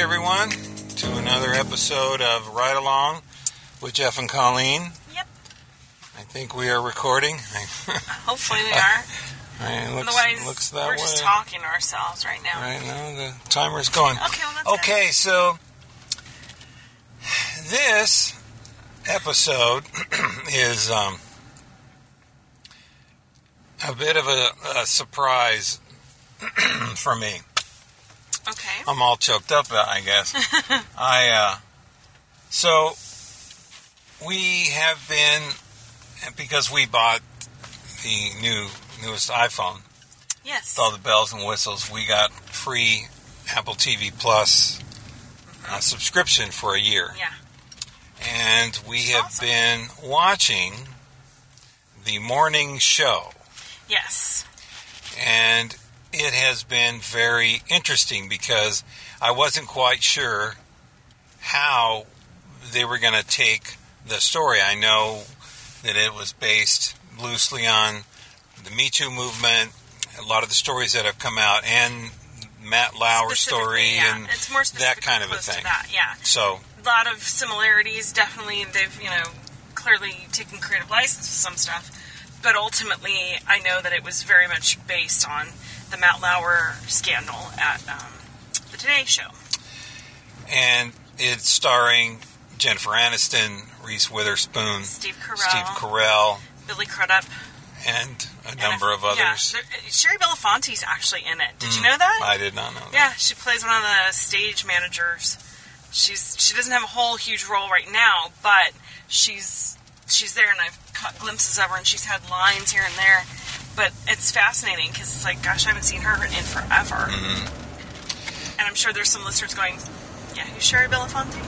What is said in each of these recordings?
everyone, to another episode of Ride Along with Jeff and Colleen. Yep. I think we are recording. Hopefully we are. looks, Otherwise, looks that we're way. just talking to ourselves right now. Right now, the timer's going. Okay, well, Okay, so this episode is um, a bit of a, a surprise for me. Okay. I'm all choked up, I guess. I uh, so we have been because we bought the new newest iPhone Yes. with all the bells and whistles. We got free Apple TV Plus uh, subscription for a year, Yeah. and we have Awesome. been watching the morning show. Yes. and it has been very interesting because I wasn't quite sure how they were going to take the story. I know that it was based loosely on the Me Too movement, a lot of the stories that have come out, and Matt Lauer's story, yeah. and it's more that kind of a thing. that, yeah. So, A lot of similarities. Definitely, they've you know clearly taken creative license with some stuff, but ultimately, I know that it was very much based on the Matt Lauer scandal at um, the Today Show. and it's starring Jennifer Aniston, Reese Witherspoon, Steve Carell, Steve Carell, Billy Crudup, and a and number of yeah, others. there- Shari Belafonte's actually in it. Did you Mm, know that? I did not know that. Yeah, she plays one of the stage managers. She's she doesn't have a whole huge role right now, but she's she's there, and I've caught glimpses of her, and she's had lines here and there. But it's fascinating because it's like, gosh, I haven't seen her in forever. Mm-hmm. And I'm sure there's some listeners going, "Yeah, who's Shari Belafonte?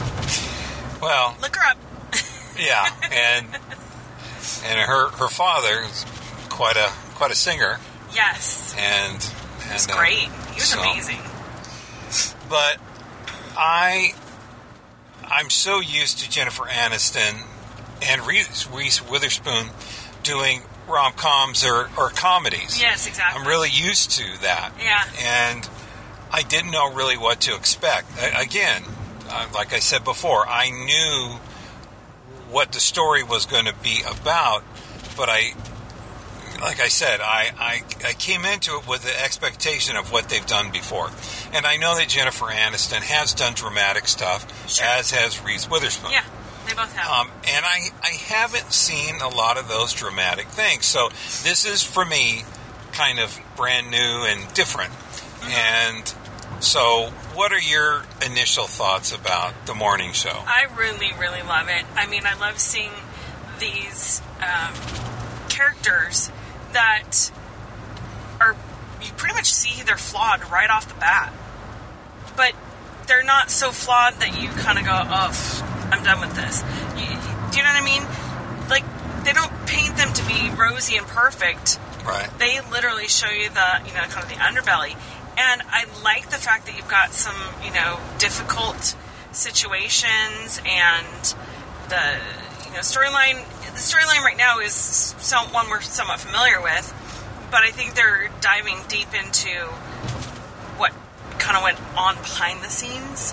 Well, Look her up." yeah, and and her her father is quite a quite a singer, Yes, and and he's uh, great. He was so- amazing. But I I'm so used to Jennifer Aniston and Reese, Reese Witherspoon doing rom coms or, or comedies. Yes, exactly. I'm really used to that. Yeah. And I didn't know really what to expect. Again, uh, like I said before, I knew what the story was going to be about, but I, like I said, I, I, I came into it with the expectation of what they've done before. And I know that Jennifer Aniston has done dramatic stuff, Sure. as has Reese Witherspoon. Yeah, they both have. Um, and I, I haven't seen a lot of those dramatic things. So this is, for me, kind of brand new and different. And so, what are your initial thoughts about the morning show? I really, really love it. I mean, I love seeing these um, characters that are you pretty much see they're flawed right off the bat, but they're not so flawed that you kind of go, "Oh, I'm done with this." You, do you know what I mean? Like they don't paint them to be rosy and perfect Right. they literally show you the you know kind of the underbelly and i like the fact that you've got some you know difficult situations and the you know storyline the storyline right now is some, one we're somewhat familiar with but i think they're diving deep into what kind of went on behind the scenes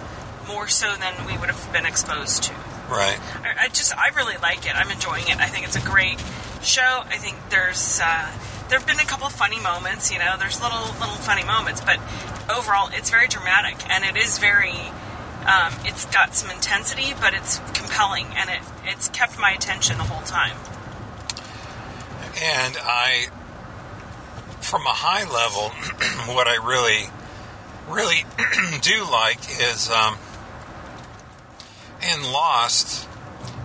more so than we would have been exposed to Right. I, I just I really like it. I'm enjoying it. I think it's a great show. I think there's uh, there have been a couple of funny moments. You know, there's little little funny moments, but overall, it's very dramatic and it is very. Um, it's got some intensity, but it's compelling and it it's kept my attention the whole time. And I, from a high level, what I really, really do like is um, in Lost,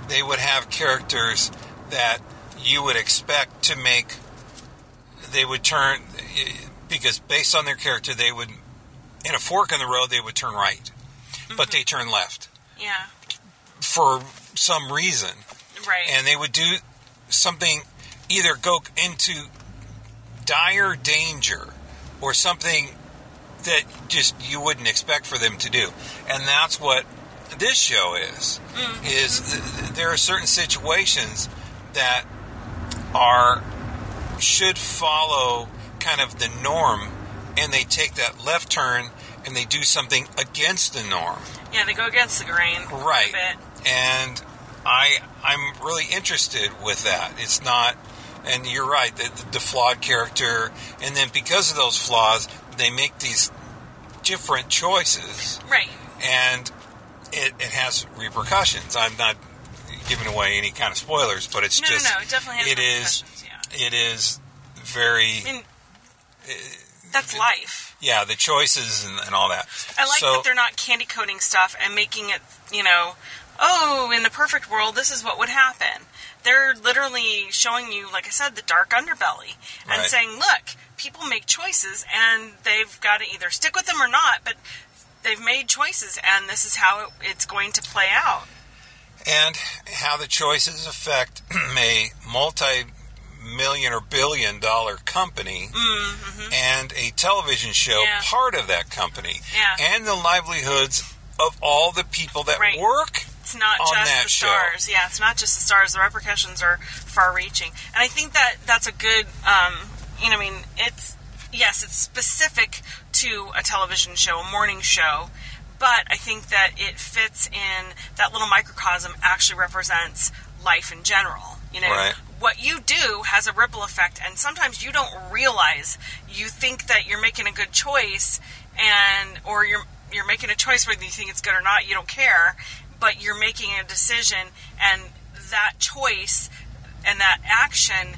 they would have characters that you would expect to make, they would turn, because based on their character, they would, in a fork in the road, they would turn right, but they mm-hmm. turn left. Yeah, for some reason. Right. and they would do something either go into dire danger or something that just you wouldn't expect for them to do. And that's what this show is mm-hmm. is th- there are certain situations that are should follow kind of the norm and they take that left turn and they do something against the norm. Yeah, they go against the grain. Right. And I I'm really interested with that. It's not and you're right, the, the flawed character and then because of those flaws, they make these different choices Right. and it, it has repercussions. I'm not giving away any kind of spoilers, but it's No, just no, no. It definitely has it is repercussions, Yeah. it is very I mean, uh, that's life. yeah the choices and, and all that. I like so, that they're not candy coating stuff and making it, you know, oh, in the perfect world, this is what would happen. They're literally showing you, like I said, the dark underbelly and Right. saying, look, people make choices and they've got to either stick with them or not, but they've made choices and this is how it, it's going to play out. and how the choices affect a multi-million or billion dollar company and a television show Mm-hmm. Yeah. part of that company Yeah. and the livelihoods of all the people that Right. work It's not just the show. stars. Yeah, it's not just the stars. The repercussions are far-reaching, and I think that that's a good. Um, you know, I mean, it's yes, it's specific to a television show, a morning show, but I think that it fits in that little microcosm. Actually, represents life in general. You know, Right. what you do has a ripple effect, and sometimes you don't realize. You think that you're making a good choice, and or you're you're making a choice whether you think it's good or not. You don't care, but you're making a decision, and that choice and that action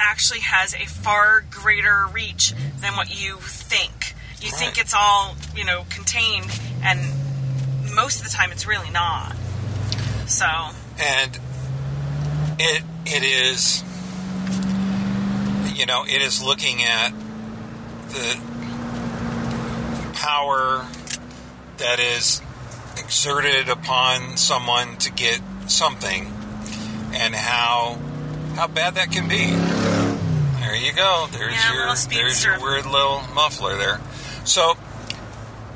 actually has a far greater reach than what you think. You think it's all you know contained, and most of the time it's really not. So and it it is you know it is looking at the power that is exerted upon someone to get something and how how bad that can be there you go there's Yeah, your there's your weird little muffler there so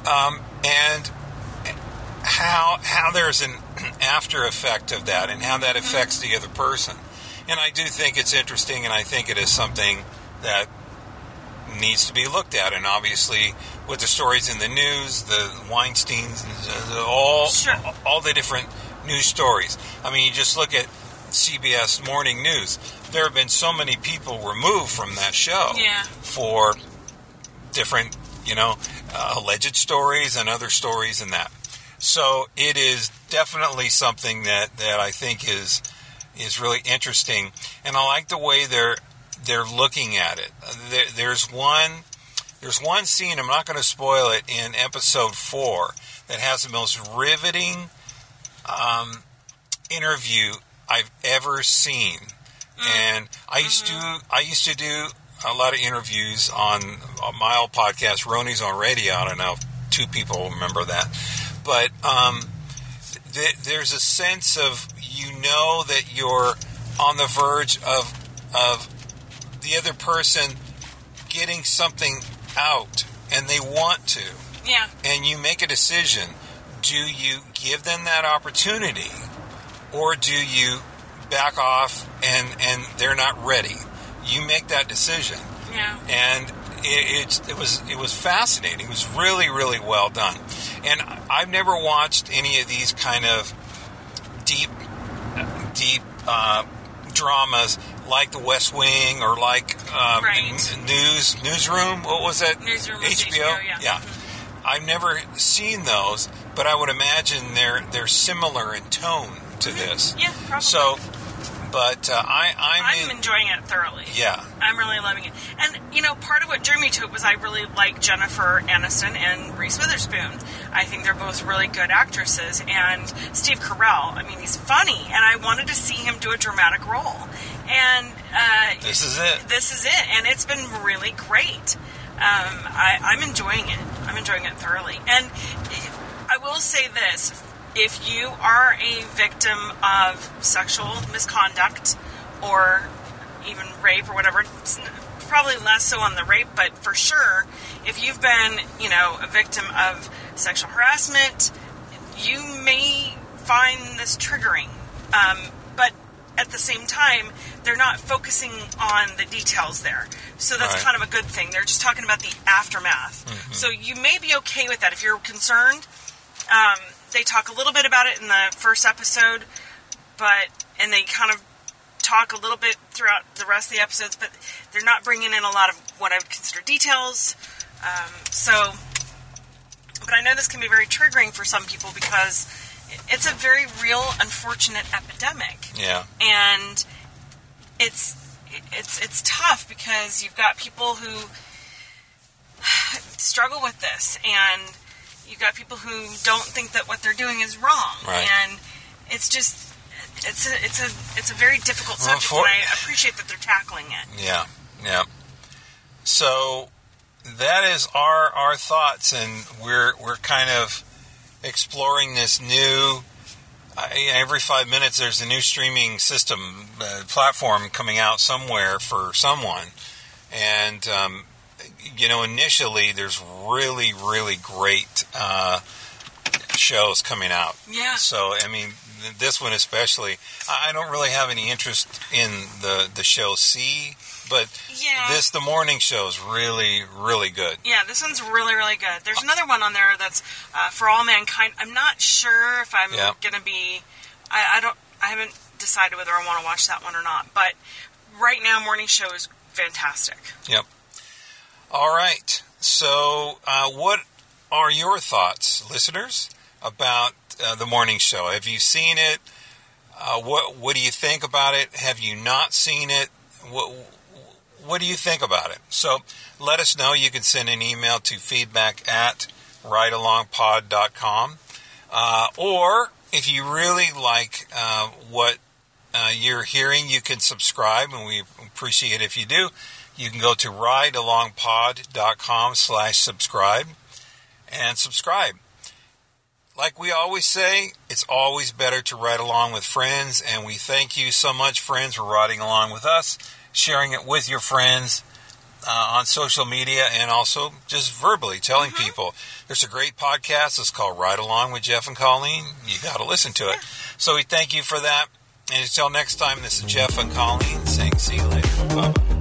um, and how how there's an after effect of that and how that affects the other person. And I do think it's interesting and I think it is something that needs to be looked at and obviously with the stories in the news, the Weinsteins, the- all Sure. all the different news stories. I mean, you just look at CBS Morning News. There have been so many people removed from that show Yeah. for different, you know, uh, alleged stories and other stories and that. So it is definitely something that, that I think is is really interesting, and I like the way they're they're looking at it. Uh, There, there's one there's one scene I'm not going to spoil it in episode four that has the most riveting um, interview I've ever seen, and I used to I used to do a lot of interviews on, my old podcast, Roni's on Radio. I don't know if two people remember that, but um, th- there's a sense of you know that you're on the verge of of the other person getting something out, and they want to. Yeah, and you make a decision. Do you give them that opportunity or do you back off and and they're not ready? You make that decision. Yeah. and it, it's it was it was fascinating. It was really really well done. And i've never watched any of these kind of deep deep uh, dramas like the west wing or like um, Right. news newsroom. What was that? Newsroom was HBO, yeah. I've never seen those, but I would imagine they're they're similar in tone to this. Yeah, probably. So, but uh, I I'm, I'm in, enjoying it thoroughly. yeah I'm really loving it. And, you know, part of what drew me to it was I really like Jennifer Aniston and Reese Witherspoon. I think they're both really good actresses. And Steve Carell, I mean, he's funny. And I wanted to see him do a dramatic role. And uh, this is it. this is it. And it's been really great. Um, I, I'm enjoying it. I'm enjoying it thoroughly. And I will say this if you are a victim of sexual misconduct or even rape or whatever, it's probably less so on the rape, but for sure, if you've been, you know, a victim of sexual harassment, you may find this triggering. Um, but at at the same time, they're not focusing on the details there. So that's Right. kind of a good thing. They're just talking about the aftermath. Mm-hmm. So you may be okay with that if you're concerned. Um, they talk a little bit about it in the first episode, but and they kind of talk a little bit throughout the rest of the episodes, but they're not bringing in a lot of what I would consider details. Um, so, but I know this can be very triggering for some people because it's a very real, unfortunate epidemic Yeah. and it's it's it's tough because you've got people who struggle with this and you've got people who don't think that what they're doing is wrong Right. and it's just it's a it's a it's a very difficult Well, subject for- and I appreciate that they're tackling it. Yeah, yeah. So that is our our thoughts, and we're we're kind of exploring this new. Uh, every five minutes, there's a new streaming system uh, platform coming out somewhere for someone, and um, you know, initially there's really really great uh, shows coming out. Yeah. So I mean, this one especially, I don't really have any interest in the the show See, but Yeah. this the morning show is really really good. Yeah, this one's really, really good. There's another one on there that's uh, for all mankind. I'm not sure if I'm Yeah. gonna be. I, I don't. I haven't decided whether I want to watch that one or not. But right now, morning show is fantastic. Yep. All right. So, uh, what are your thoughts, listeners, about uh, the morning show? Have you seen it? Uh, what What do you think about it? Have you not seen it? What What do you think about it? So, let us know. You can send an email to feedback at ridealongpod.com. Uh, or if you really like uh, what uh, you're hearing, you can subscribe, and we appreciate it if you do. You can go to ridealongpod.com slash subscribe and subscribe. Like we always say, it's always better to ride along with friends, and we thank you so much, friends, for riding along with us, sharing it with your friends uh, on social media, and also just verbally telling people. There's a great podcast. It's called Ride Along with Jeff and Colleen. You got to listen to it. So we thank you for that. And until next time, this is Jeff and Colleen saying see you later. Bye bye.